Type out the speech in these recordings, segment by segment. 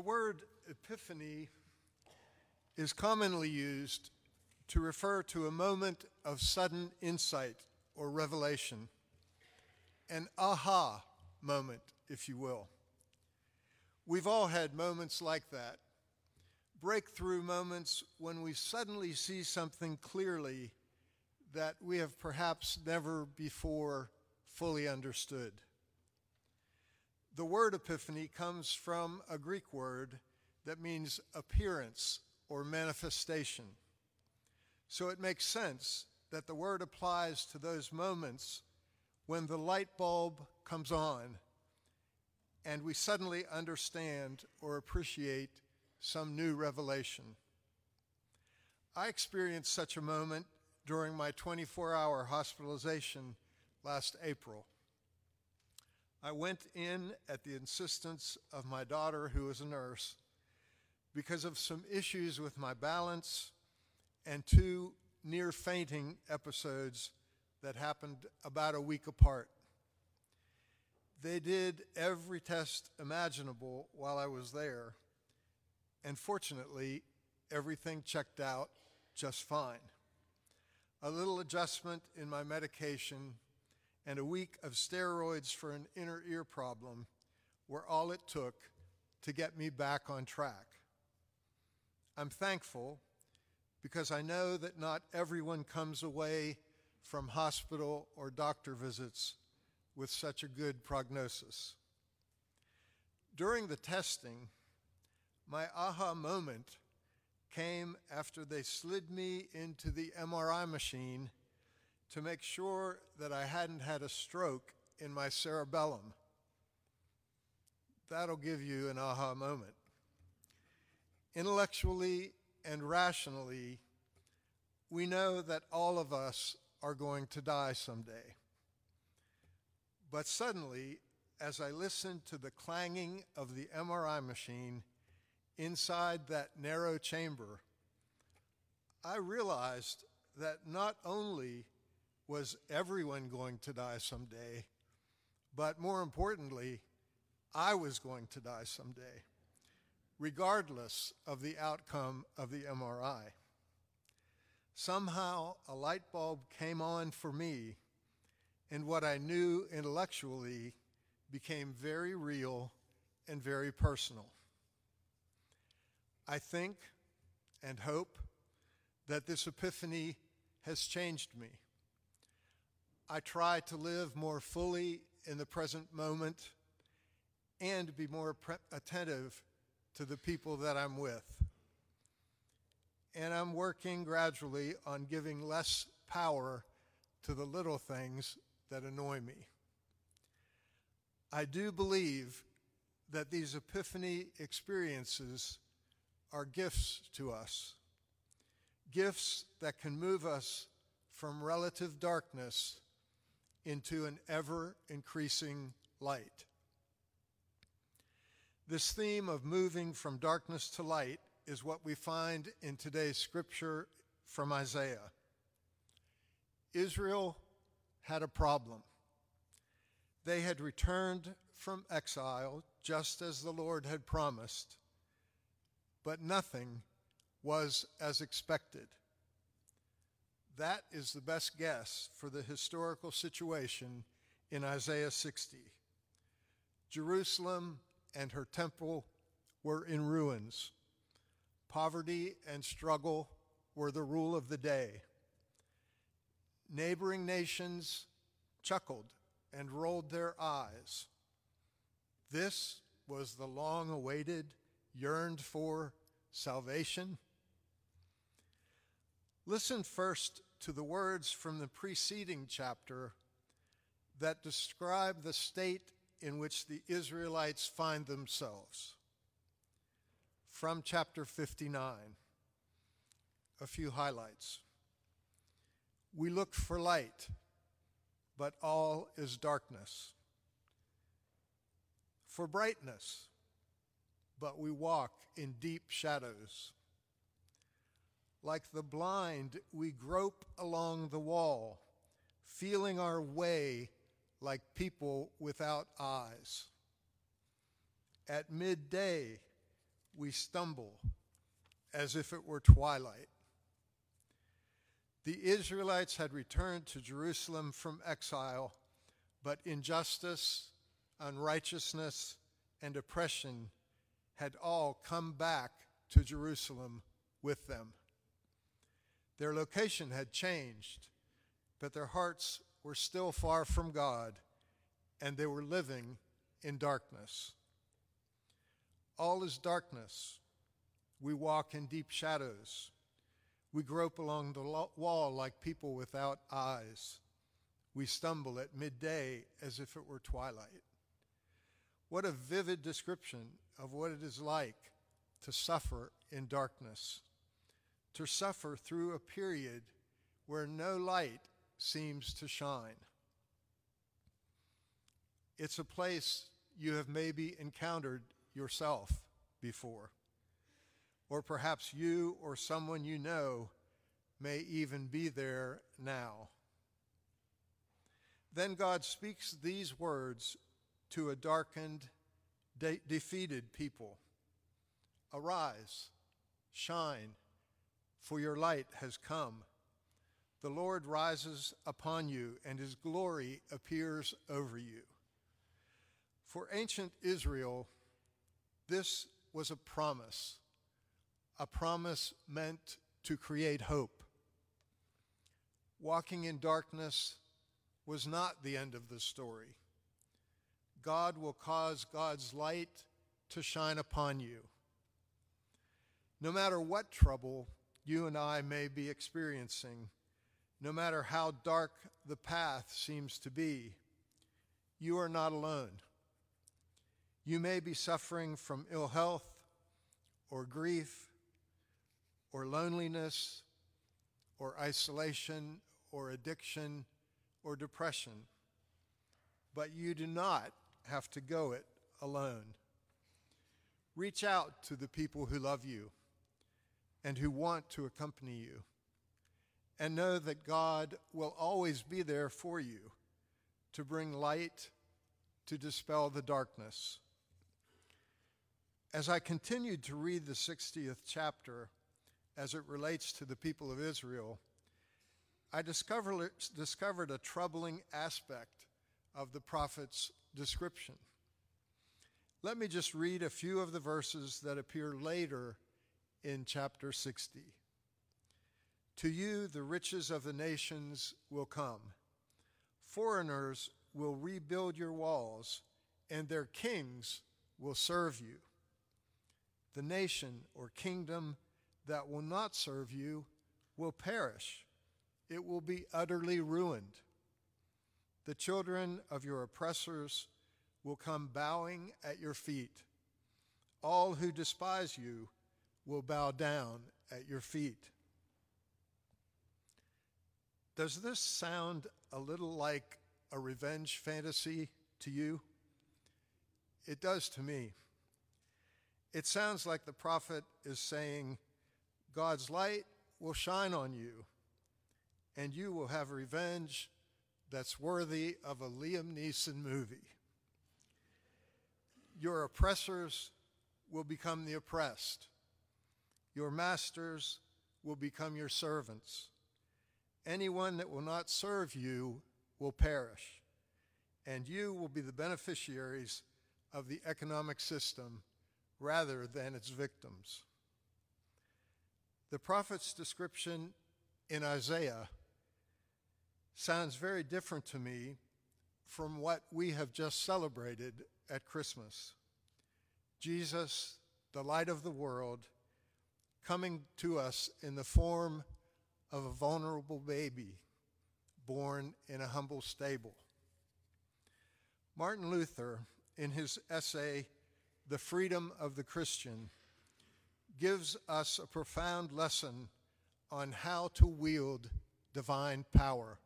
word epiphany is commonly used to refer to a moment of sudden insight or revelation, an aha moment, if you will. We've all had moments like that, breakthrough moments when we suddenly see something clearly that we have perhaps never before fully understood. The word epiphany comes from a Greek word that means appearance or manifestation. So it makes sense that the word applies to those moments when the light bulb comes on and we suddenly understand or appreciate some new revelation. I experienced such a moment during my 24 hour hospitalization last April. I went in at the insistence of my daughter, who is a nurse, because of some issues with my balance and two near fainting episodes that happened about a week apart. They did every test imaginable while I was there, and fortunately, everything checked out just fine. A little adjustment in my medication and a week of steroids for an inner ear problem were all it took to get me back on track. I'm thankful because I know that not everyone comes away from hospital or doctor visits with such a good prognosis. During the testing, my aha moment came after they slid me into the MRI machine to make sure that I hadn't had a stroke in my cerebellum. That'll give you an aha moment. Intellectually and rationally, we know that all of us are going to die someday. But suddenly, as I listened to the clanging of the MRI machine inside that narrow chamber, I realized that not only was everyone going to die someday, but more importantly, I was going to die someday, regardless of the outcome of the MRI. Somehow a light bulb came on for me, and what I knew intellectually became very real and very personal. I think and hope that this epiphany has changed me. I try to live more fully in the present moment and be more pre- attentive to the people that I'm with. And I'm working gradually on giving less power to the little things that annoy me. I do believe that these epiphany experiences are gifts to us, gifts that can move us from relative darkness into an ever increasing light. This theme of moving from darkness to light is what we find in today's scripture from Isaiah. Israel had a problem. They had returned from exile just as the Lord had promised, but nothing was as expected. That is the best guess for the historical situation in Isaiah 60. Jerusalem and her temple were in ruins. Poverty and struggle were the rule of the day. Neighboring nations chuckled and rolled their eyes. This was the long awaited, yearned for salvation. Listen first to the words from the preceding chapter that describe the state in which the Israelites find themselves. From chapter 59, a few highlights. We look for light, but all is darkness. For brightness, but we walk in deep shadows. Like the blind, we grope along the wall, feeling our way like people without eyes. At midday, we stumble as if it were twilight. The Israelites had returned to Jerusalem from exile, but injustice, unrighteousness, and oppression had all come back to Jerusalem with them. Their location had changed, but their hearts were still far from God, and they were living in darkness. All is darkness. We walk in deep shadows. We grope along the wall like people without eyes. We stumble at midday as if it were twilight. What a vivid description of what it is like to suffer in darkness, to suffer through a period where no light seems to shine. It's a place you have maybe encountered yourself before. Or perhaps you or someone you know may even be there now. Then God speaks these words to a darkened, de- defeated people Arise, shine, for your light has come. The Lord rises upon you, and his glory appears over you. For ancient Israel, this was a promise, a promise meant to create hope. Walking in darkness was not the end of the story. God will cause God's light to shine upon you. No matter what trouble you and I may be experiencing, no matter how dark the path seems to be, you are not alone. You may be suffering from ill health or grief or loneliness or isolation or addiction or depression, but you do not have to go it alone. Reach out to the people who love you and who want to accompany you, and know that God will always be there for you to bring light to dispel the darkness. As I continued to read the 60th chapter as it relates to the people of Israel, I discovered, discovered a troubling aspect of the prophet's description. Let me just read a few of the verses that appear later in chapter 60. To you, the riches of the nations will come. Foreigners will rebuild your walls, and their kings will serve you. The nation or kingdom that will not serve you will perish. It will be utterly ruined. The children of your oppressors will come bowing at your feet. All who despise you will bow down at your feet. Does this sound a little like a revenge fantasy to you? It does to me. It sounds like the prophet is saying, God's light will shine on you, and you will have revenge that's worthy of a Liam Neeson movie. Your oppressors will become the oppressed. Your masters will become your servants. Anyone that will not serve you will perish, and you will be the beneficiaries of the economic system rather than its victims. The prophet's description in Isaiah sounds very different to me from what we have just celebrated at Christmas. Jesus, the light of the world, coming to us in the form of a vulnerable baby born in a humble stable. Martin Luther, in his essay, The Freedom of the Christian, gives us a profound lesson on how to wield divine power.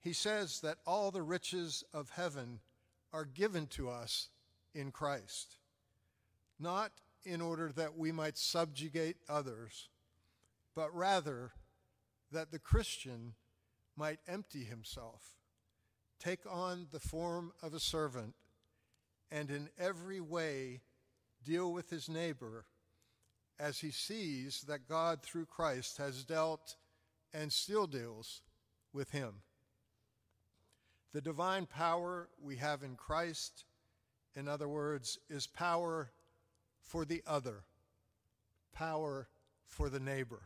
He says that all the riches of heaven are given to us in Christ, not in order that we might subjugate others, but rather that the Christian might empty himself, take on the form of a servant, and in every way deal with his neighbor as he sees that God, through Christ, has dealt and still deals with him. The divine power we have in Christ, in other words, is power for the other, power for the neighbor.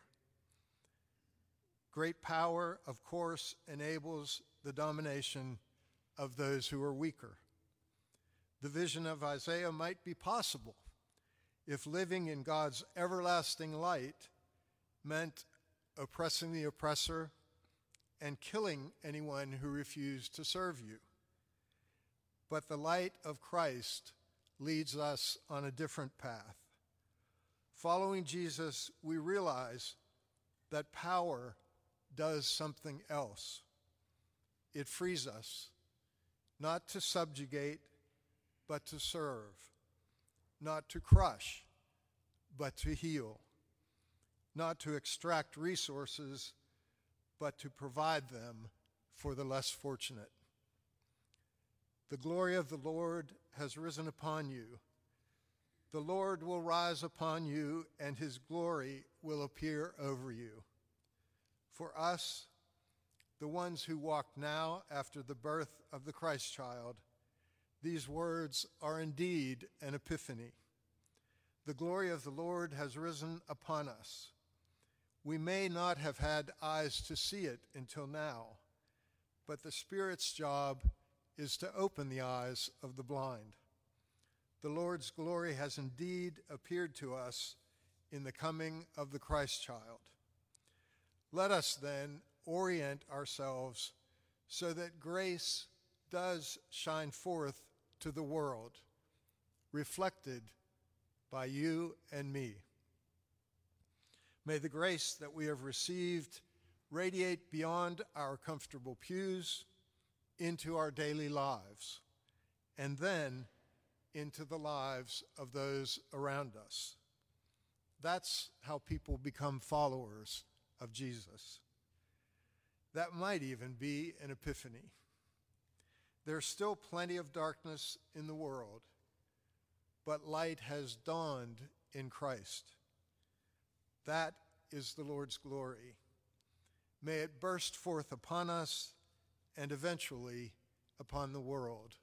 Great power, of course, enables the domination of those who are weaker. The vision of Isaiah might be possible if living in God's everlasting light meant oppressing the oppressor and killing anyone who refused to serve you. But the light of Christ leads us on a different path. Following Jesus, we realize that power does something else. It frees us, not to subjugate, but to serve, not to crush, but to heal, not to extract resources, but to provide them for the less fortunate. The glory of the Lord has risen upon you. The Lord will rise upon you, and his glory will appear over you. For us, the ones who walk now after the birth of the Christ child, these words are indeed an epiphany. The glory of the Lord has risen upon us. We may not have had eyes to see it until now, but the Spirit's job is to open the eyes of the blind. The Lord's glory has indeed appeared to us in the coming of the Christ child. Let us then orient ourselves so that grace does shine forth to the world, reflected by you and me. May the grace that we have received radiate beyond our comfortable pews into our daily lives, and then into the lives of those around us. That's how people become followers of Jesus. That might even be an epiphany. There's still plenty of darkness in the world, but light has dawned in Christ. That is the Lord's glory. May it burst forth upon us and eventually upon the world.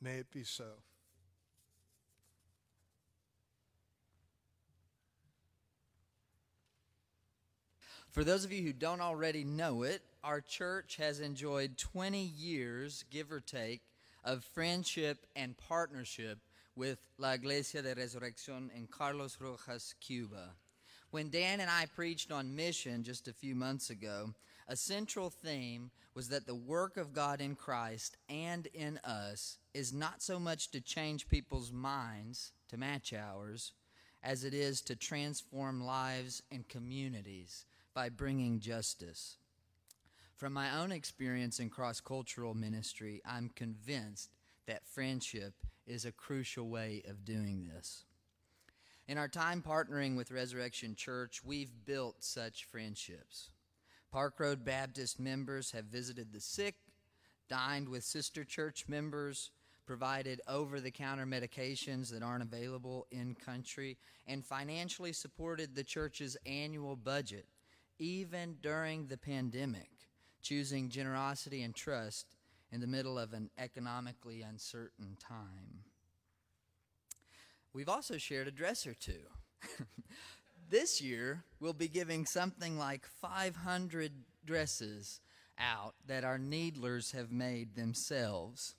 May it be so. For those of you who don't already know it, our church has enjoyed 20 years, give or take, of friendship and partnership with La Iglesia de Resurrección in Carlos Rojas, Cuba. When Dan and I preached on mission just a few months ago, a central theme was that the work of God in Christ and in us is not so much to change people's minds to match ours as it is to transform lives and communities by bringing justice. From my own experience in cross cultural ministry, I'm convinced that friendship is a crucial way of doing this. In our time partnering with Resurrection Church, we've built such friendships. Park Road Baptist members have visited the sick, dined with sister church members, provided over the counter medications that aren't available in country, and financially supported the church's annual budget, even during the pandemic, choosing generosity and trust in the middle of an economically uncertain time. We've also shared a dress or two. this year, we'll be giving something like 500 dresses out that our needlers have made themselves.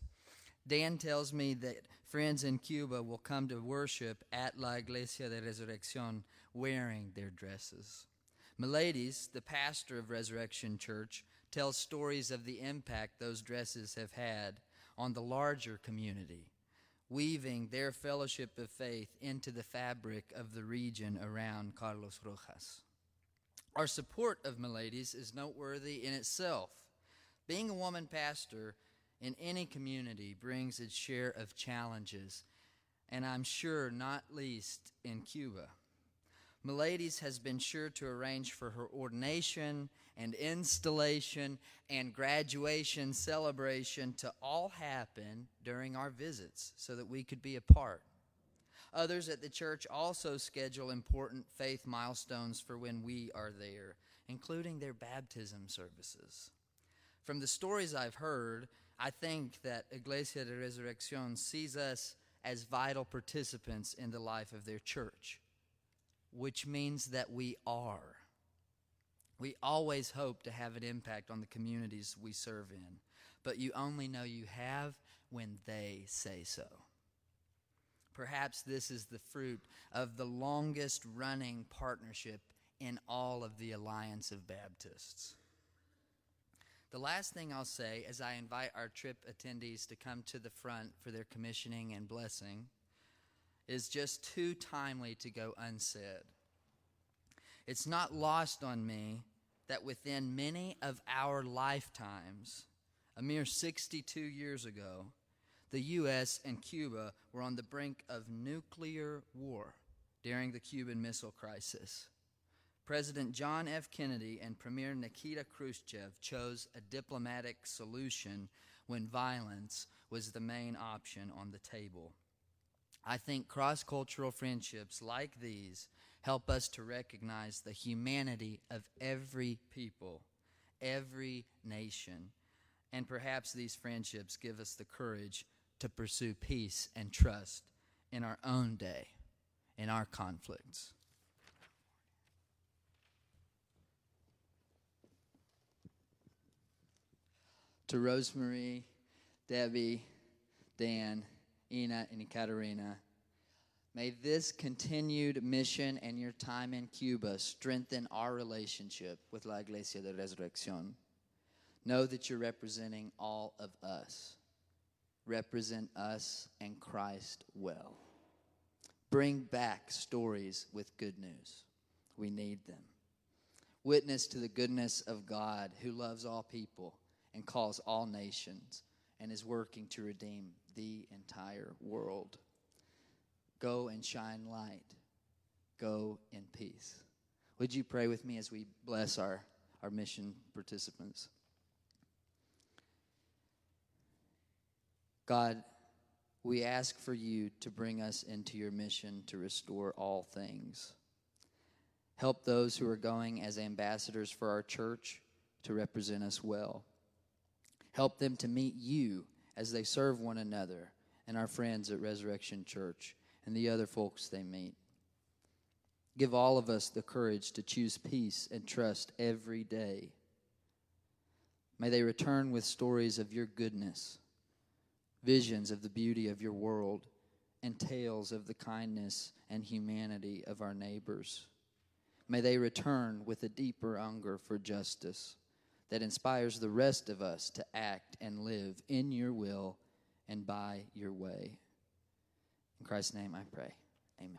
Dan tells me that friends in Cuba will come to worship at La Iglesia de Resurrección wearing their dresses. Miladies, the pastor of Resurrection Church, tells stories of the impact those dresses have had on the larger community weaving their fellowship of faith into the fabric of the region around Carlos Rojas. Our support of Miladies is noteworthy in itself. Being a woman pastor in any community brings its share of challenges, and I'm sure not least in Cuba. Miladies has been sure to arrange for her ordination and installation and graduation celebration to all happen during our visits so that we could be a part. Others at the church also schedule important faith milestones for when we are there, including their baptism services. From the stories I've heard, I think that Iglesia de Resurrección sees us as vital participants in the life of their church, which means that we are. We always hope to have an impact on the communities we serve in, but you only know you have when they say so. Perhaps this is the fruit of the longest running partnership in all of the Alliance of Baptists. The last thing I'll say as I invite our trip attendees to come to the front for their commissioning and blessing is just too timely to go unsaid. It's not lost on me that within many of our lifetimes, a mere 62 years ago, the U.S. and Cuba were on the brink of nuclear war during the Cuban Missile Crisis. President John F. Kennedy and Premier Nikita Khrushchev chose a diplomatic solution when violence was the main option on the table. I think cross cultural friendships like these help us to recognize the humanity of every people, every nation, and perhaps these friendships give us the courage to pursue peace and trust in our own day, in our conflicts. To Rosemary, Debbie, Dan, Ina, and Katerina, may this continued mission and your time in Cuba strengthen our relationship with La Iglesia de Resurrección. Know that you're representing all of us. Represent us and Christ well. Bring back stories with good news. We need them. Witness to the goodness of God who loves all people and calls all nations and is working to redeem the entire world. Go and shine light. Go in peace. Would you pray with me as we bless our, our mission participants? God, we ask for you to bring us into your mission to restore all things. Help those who are going as ambassadors for our church to represent us well. Help them to meet you as they serve one another and our friends at Resurrection Church and the other folks they meet. Give all of us the courage to choose peace and trust every day. May they return with stories of your goodness, visions of the beauty of your world, and tales of the kindness and humanity of our neighbors. May they return with a deeper hunger for justice that inspires the rest of us to act and live in your will and by your way. In Christ's name I pray. Amen.